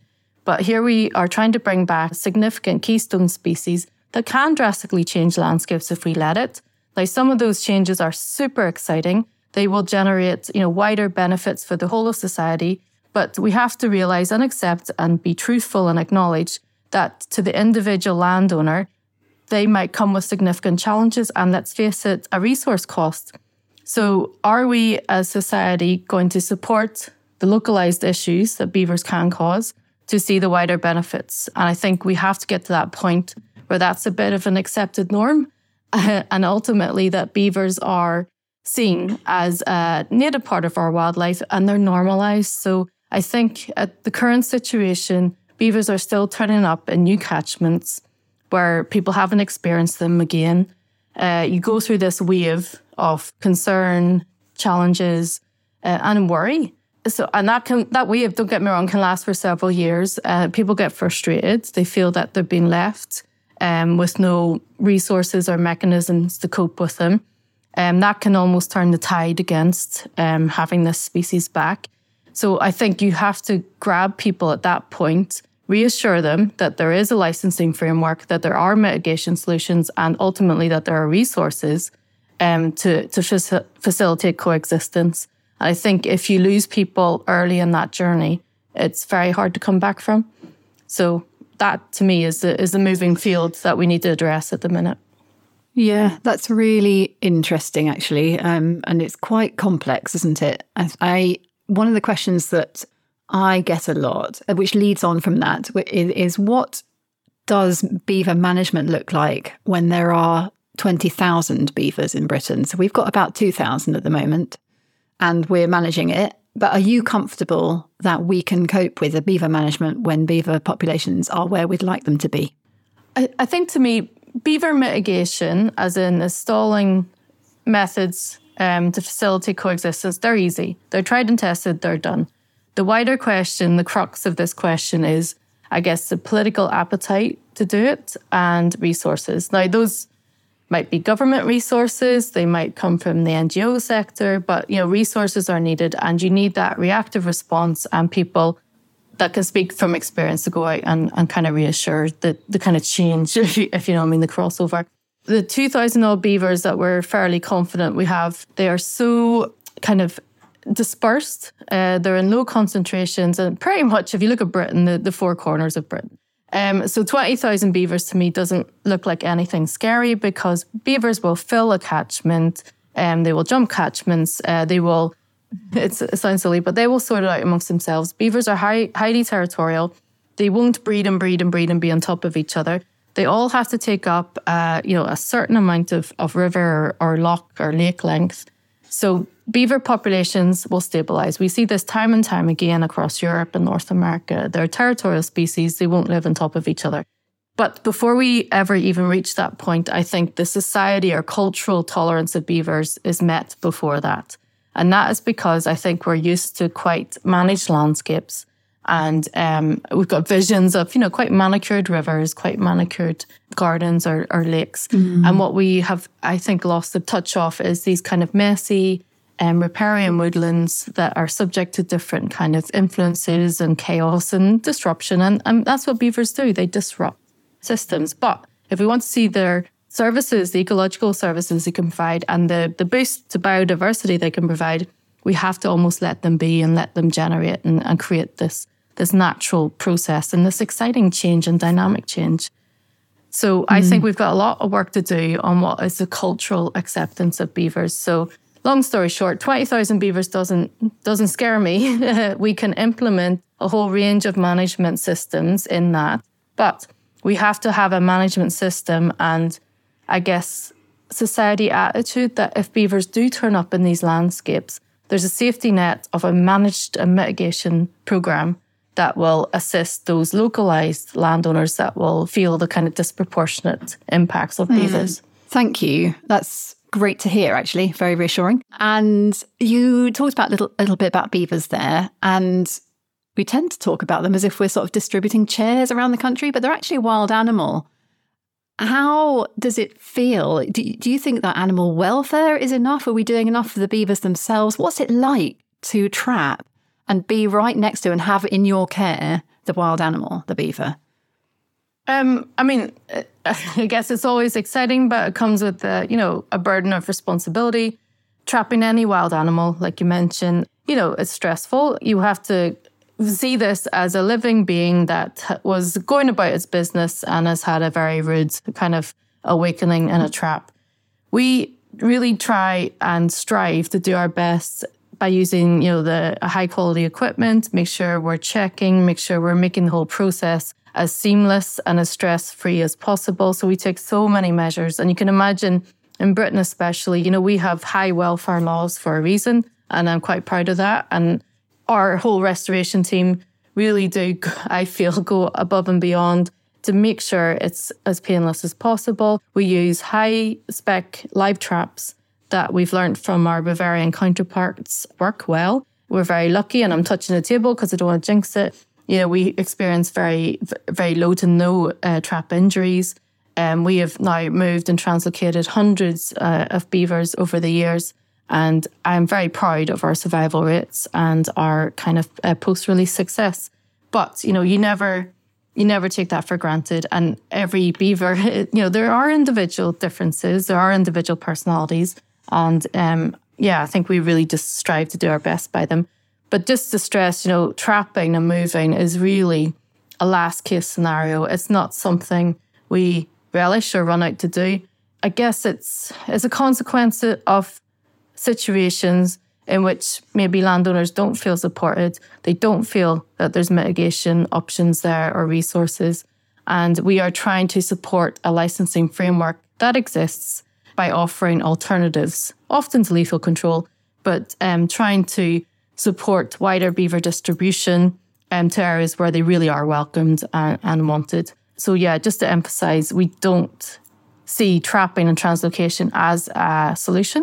But here we are trying to bring back significant keystone species that can drastically change landscapes if we let it. Like some of those changes are super exciting. They will generate, you know, wider benefits for the whole of society. But we have to realize and accept and be truthful and acknowledge that to the individual landowner, they might come with significant challenges and let's face it, a resource cost. So are we as society going to support the localized issues that beavers can cause to see the wider benefits? And I think we have to get to that point where that's a bit of an accepted norm. and ultimately, that beavers are seen as a native part of our wildlife and they're normalized. So I think at the current situation, beavers are still turning up in new catchments where people haven't experienced them again. Uh, you go through this wave of concern, challenges, uh, and worry. So, and that can that wave, don't get me wrong, can last for several years. Uh, people get frustrated; they feel that they're being left um, with no resources or mechanisms to cope with them. Um, that can almost turn the tide against um, having this species back. So I think you have to grab people at that point, reassure them that there is a licensing framework, that there are mitigation solutions, and ultimately that there are resources um, to, to faci- facilitate coexistence. And I think if you lose people early in that journey, it's very hard to come back from. So that to me is the, is the moving field that we need to address at the minute. Yeah, that's really interesting, actually, um, and it's quite complex, isn't it? I, I, one of the questions that I get a lot, uh, which leads on from that, is, what does beaver management look like when there are twenty thousand beavers in Britain? So we've got about two thousand at the moment, and we're managing it. But are you comfortable that we can cope with the beaver management when beaver populations are where we'd like them to be? I, I think to me, beaver mitigation, as in installing methods um, to facilitate coexistence, they're easy. They're tried and tested, they're done. The wider question, the crux of this question is, I guess, the political appetite to do it and resources. Now, those might be government resources, they might come from the NGO sector, but you know, resources are needed and you need that reactive response and people that can speak from experience to go out and, and kind of reassure the, the kind of change, if you, if you know what I mean, the crossover. The 2,000 odd beavers that we're fairly confident we have, they are so kind of dispersed. Uh, they're in low concentrations, and pretty much, if you look at Britain, the, the four corners of Britain. Um, so 20,000 beavers to me doesn't look like anything scary because beavers will fill a catchment, and um, they will jump catchments, uh, they will, it sounds silly, but they will sort it out amongst themselves. Beavers are high, highly territorial. They won't breed and breed and breed and be on top of each other. They all have to take up, uh, you know, a certain amount of, of river or, or loch or lake length. So beaver populations will stabilize. We see this time and time again across Europe and North America. They're territorial species, they won't live on top of each other. But before we ever even reach that point, I think the society or cultural tolerance of beavers is met before that. And that is because I think we're used to quite managed landscapes. And um, we've got visions of, you know, quite manicured rivers, quite manicured gardens or, or lakes. Mm. And what we have, I think, lost the touch of is these kind of messy, um, riparian woodlands that are subject to different kind of influences and chaos and disruption. And, and that's what beavers do. They disrupt systems. But if we want to see their services, the ecological services they can provide and the, the boost to biodiversity they can provide, we have to almost let them be and let them generate and, and create this, this natural process and this exciting change and dynamic change. So mm. I think we've got a lot of work to do on what is the cultural acceptance of beavers. So long story short, 20,000 beavers doesn't doesn't scare me. we can implement a whole range of management systems in that, but we have to have a management system and I guess society attitude that if beavers do turn up in these landscapes, there's a safety net of a managed a mitigation program that will assist those localized landowners that will feel the kind of disproportionate impacts of mm. beavers. Thank you. That's great to hear, actually. Very reassuring. And you talked about a little, little bit about beavers there. And we tend to talk about them as if we're sort of distributing chairs around the country, but they're actually a wild animal. How does it feel? Do, do you think that animal welfare is enough? Are we doing enough for the beavers themselves? What's it like to trap and be right next to and have in your care the wild animal, the beaver? Um, I mean, I guess it's always exciting, but it comes with a, you know a burden of responsibility. Trapping any wild animal, like you mentioned, you know, it's stressful. You have to see this as a living being that was going about its business and has had a very rude kind of awakening in a trap. We really try and strive to do our best by using, you know, the high quality equipment, make sure we're checking, make sure we're making the whole process as seamless and as stress free as possible. So we take so many measures. And you can imagine in Britain, especially, you know, we have high welfare laws for a reason. And I'm quite proud of that. And our whole restoration team really do, I feel, go above and beyond to make sure it's as painless as possible. We use high spec live traps that we've learned from our Bavarian counterparts work well. We're very lucky, and I'm touching the table because I don't want to jinx it you know, we experience very, very low to no uh, trap injuries. Um, we have now moved and translocated hundreds uh, of beavers over the years. And I'm very proud of our survival rates and our kind of uh, post release success. But, you know, you never, you never take that for granted. And every beaver, you know, there are individual differences, there are individual personalities. And um, yeah, I think we really just strive to do our best by them. But just to stress, you know, trapping and moving is really a last case scenario. It's not something we relish or run out to do. I guess it's it's a consequence of situations in which maybe landowners don't feel supported. They don't feel that there's mitigation options there or resources. And we are trying to support a licensing framework that exists by offering alternatives, often to lethal control, but um, trying to support wider beaver distribution um, to areas where they really are welcomed and, and wanted. So, yeah, just to emphasize, we don't see trapping and translocation as a solution.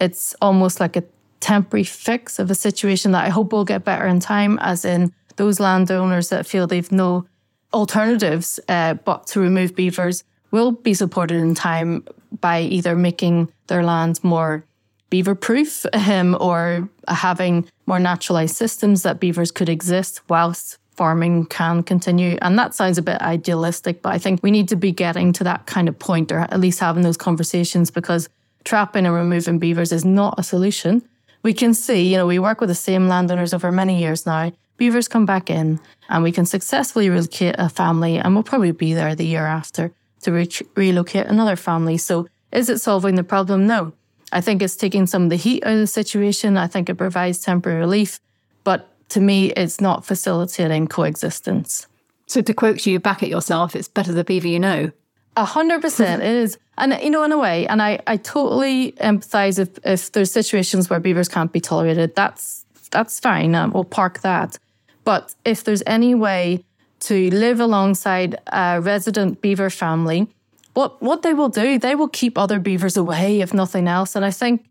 it's almost like a temporary fix of a situation that I hope will get better in time, as in those landowners that feel they've no alternatives uh, but to remove beavers will be supported in time by either making their land more beaver proof um, or having more naturalized systems that beavers could exist whilst farming can continue. And that sounds a bit idealistic, but I think we need to be getting to that kind of point or at least having those conversations because trapping and removing beavers is not a solution. We can see, you know, we work with the same landowners over many years now. Beavers come back in and we can successfully relocate a family and we'll probably be there the year after to re- relocate another family. So is it solving the problem? No. I think it's taking some of the heat out of the situation. I think it provides temporary relief. But to me, it's not facilitating coexistence. So to quote you back at yourself, it's better the beaver you know. A hundred percent it is. And you know, in a way, and I, I totally empathize if, if there's situations where beavers can't be tolerated, that's that's fine. Um, we'll park that. But if there's any way to live alongside a resident beaver family, what what they will do, they will keep other beavers away, if nothing else. And I think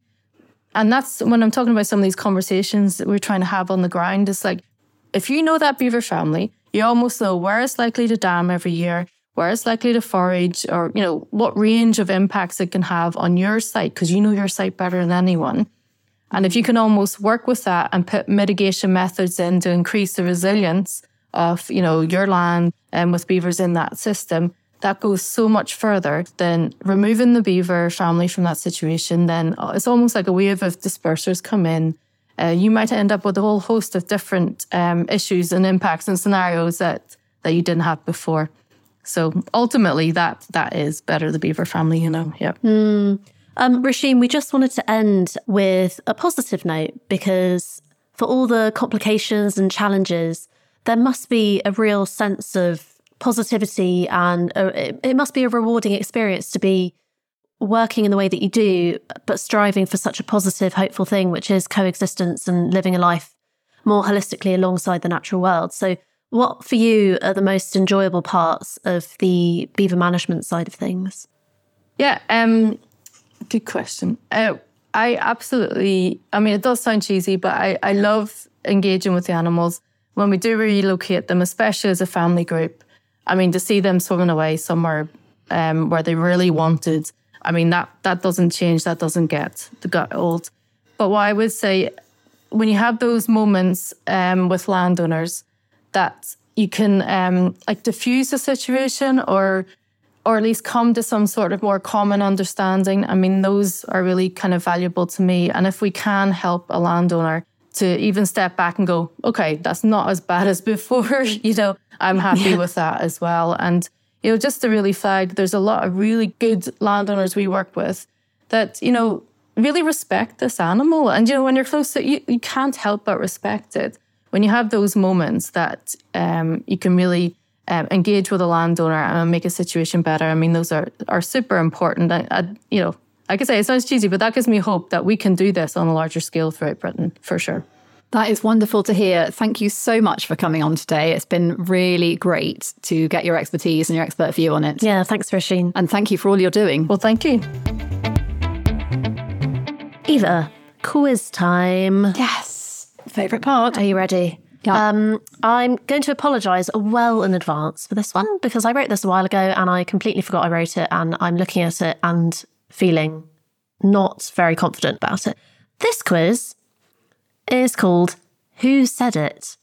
and that's when I'm talking about some of these conversations that we're trying to have on the ground. It's like if you know that beaver family, you almost know where it's likely to dam every year, where it's likely to forage, or you know what range of impacts it can have on your site because you know your site better than anyone. And if you can almost work with that and put mitigation methods in to increase the resilience of you know your land and with beavers in that system, that goes so much further than removing the beaver family from that situation. Then uh, it's almost like a wave of dispersers come in. Uh, you might end up with a whole host of different um, issues and impacts and scenarios that that you didn't have before. So ultimately, that that is better the beaver family, you know. Yeah. Mm. Um, Roisin, we just wanted to end with a positive note because for all the complications and challenges, there must be a real sense of positivity and a, it, it must be a rewarding experience to be working in the way that you do, but striving for such a positive, hopeful thing, which is coexistence and living a life more holistically alongside the natural world. So, what for you are the most enjoyable parts of the beaver management side of things? Yeah, um, good question. Uh, I absolutely, I mean, it does sound cheesy, but I, I love engaging with the animals when we do relocate them, especially as a family group. I mean, to see them swimming away somewhere um, where they really wanted, I mean, that that doesn't change. That doesn't get the gut old. But what I would say, when you have those moments um, with landowners, that you can um, like diffuse the situation or or at least come to some sort of more common understanding. I mean, those are really kind of valuable to me. And if we can help a landowner to even step back and go, okay, that's not as bad as before, you know, I'm happy yeah. with that as well. And, you know, just to really flag, there's a lot of really good landowners we work with that, you know, really respect this animal. And, you know, when you're close to it, you, you can't help but respect it. When you have those moments that um, you can really um, engage with a landowner and make a situation better, I mean, those are, are super important. I, I, you know, like I say, it sounds cheesy, but that gives me hope that we can do this on a larger scale throughout Britain, for sure. That is wonderful to hear. Thank you so much for coming on today. It's been really great to get your expertise and your expert view on it. Yeah, thanks, Roisin. And thank you for all you're doing. Well, thank you. Eva, quiz time. Yes. Favourite part. Are you ready? Yeah. Um, I'm going to apologise well in advance for this one because I wrote this a while ago and I completely forgot I wrote it and I'm looking at it and feeling not very confident about it. This quiz is called Who Said It?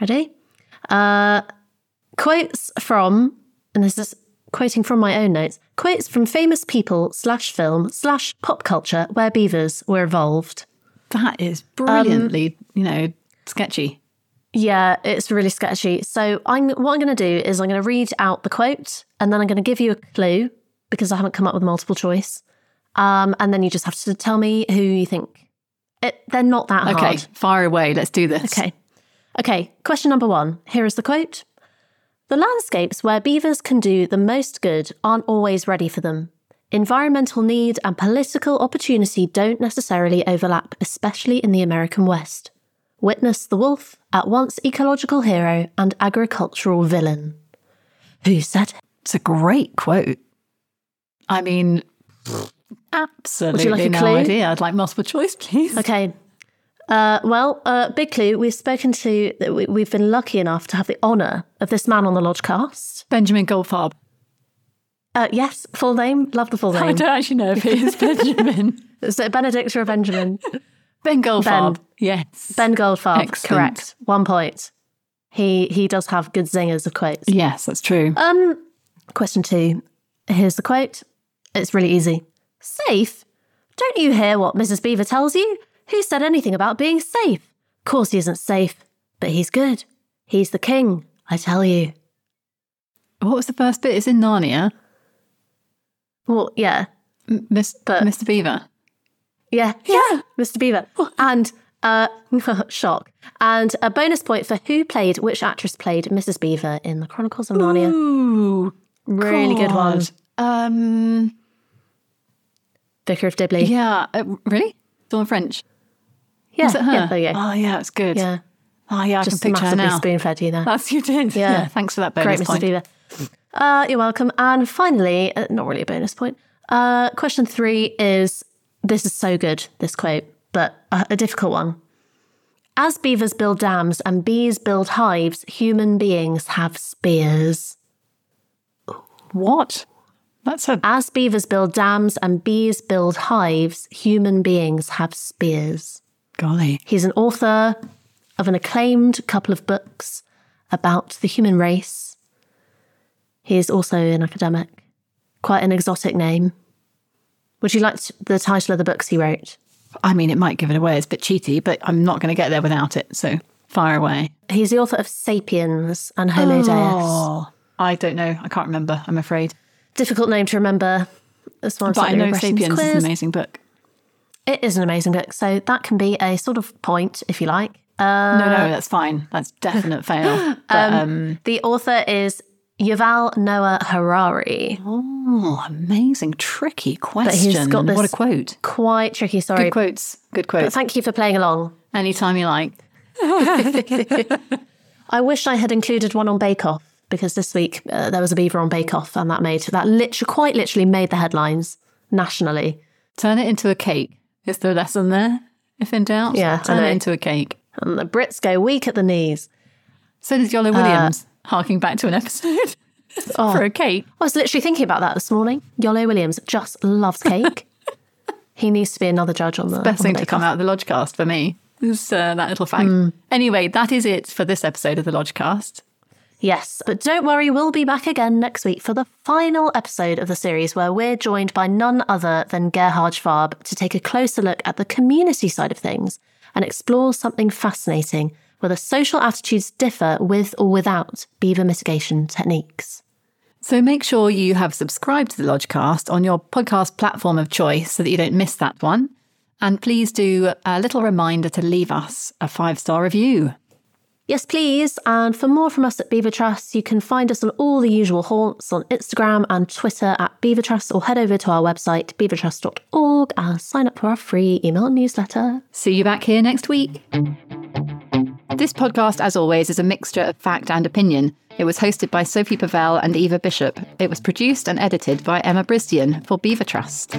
Ready? Uh, quotes from, and this is quoting from my own notes, quotes from famous people slash film slash pop culture where beavers were evolved. That is brilliantly, um, you know, sketchy. Yeah, it's really sketchy. So I'm what I'm going to do is I'm going to read out the quote and then I'm going to give you a clue because I haven't come up with multiple choice. Um, and then you just have to tell me who you think. It, they're not that hard. Okay, fire away. Let's do this. Okay. Okay, question number one. Here is the quote The landscapes where beavers can do the most good aren't always ready for them. Environmental need and political opportunity don't necessarily overlap, especially in the American West. Witness the wolf, at once ecological hero and agricultural villain. Who said it? It's a great quote. I mean, Absolutely a no clue? idea. I'd like multiple choice, please. Okay. Uh, well, uh, big clue. We've spoken to. we- We've been lucky enough to have the honour of this man on the Lodgecast. Benjamin Goldfarb. Uh, yes, full name. Love the full name. I name. don't actually know if it is Benjamin. Is it Benedict or Benjamin? ben Goldfarb. Ben. Yes. Ben Goldfarb. Excellent. Correct. One point. He he does have good zingers of quotes. Yes, that's true. Um, question two. Here's the quote. It's really easy. Safe? Don't you hear what Mrs. Beaver tells you? Who said anything about being safe? Of course he isn't safe, but he's good. He's the king, I tell you. what was the first bit? It's in Narnia. Well, yeah, M- Miss, But- Mr. Beaver. yeah, yeah, Mr. Beaver. And uh, shock. And a bonus point for who played which actress played Mrs. Beaver in the Chronicles of Narnia. Ooh, Really good one. Um, Vicar of Dibley. yeah. Uh, really? Still in French? yeah, Was it her? yeah, there you go. Oh, yeah, it's good. yeah, Oh, yeah, I just can picture her massively now. spoon fed you there. That's you did. Yeah. Yeah. thanks for that Great, bonus Mrs. point. Beaver. Uh, you're welcome. And finally, uh, not really a bonus point. Uh, question three is this is so good, this quote, but a, a difficult one. As beavers build dams and bees build hives, human beings have spears. What? That's a As beavers build dams and bees build hives, human beings have spears. golly. He's an author of an acclaimed couple of books about the human race. He is also an academic. Quite an exotic name. Would you like the title of the books he wrote? I mean, it might give it away. It's a bit cheaty, but I'm not going to get there without it. So fire away. He's the author of Sapiens and Homo Deus. Oh, I don't know. I can't remember. I'm afraid. Difficult name to remember. As far as But I know Sapiens quiz. is an amazing book. It is an amazing book, so that can be a sort of point, if you like. Uh, no, no, that's fine. That's definite fail. But, um, the author is Yuval Noah Harari. oh, amazing, tricky he's question. got What a this- quote. Quite tricky, sorry. Good quotes. Good But quotes. thank you for playing along. Anytime you like. I wish I had included one on Bake Off because this week uh, there was a beaver on Bake Off and that made that literally quite literally made the headlines nationally. Turn it into a cake. Is the lesson there? If in doubt, Yeah, turn it into a cake. And the Brits go weak at the knees. So does Iolo Williams, harking back to an episode for a cake. I was literally thinking about that this morning. Iolo Williams just loves cake. he needs to be another judge on the Best on thing the to come Off. out of the Lodgecast for me is uh, that little fact. Anyway, that is it for this episode of the Lodgecast. Yes, but don't worry, we'll be back again next week for the final episode of the series where we're joined by none other than Gerhard Schwab to take a closer look at the community side of things and explore something fascinating whether social attitudes differ with or without beaver mitigation techniques. So make sure you have subscribed to the Lodgecast on your podcast platform of choice so that you don't miss that one. And please do a little reminder to leave us a five star review. Yes, please. And for more from us at Beaver Trust, you can find us on all the usual haunts on Instagram and Twitter at Beaver Trust or head over to our website, beavertrust.org, and sign up for our free email newsletter. See you back here next week. This podcast, as always, is a mixture of fact and opinion. It was hosted by Sophie Pavelle and Eva Bishop. It was produced and edited by Emma Brisdion for Beaver Trust.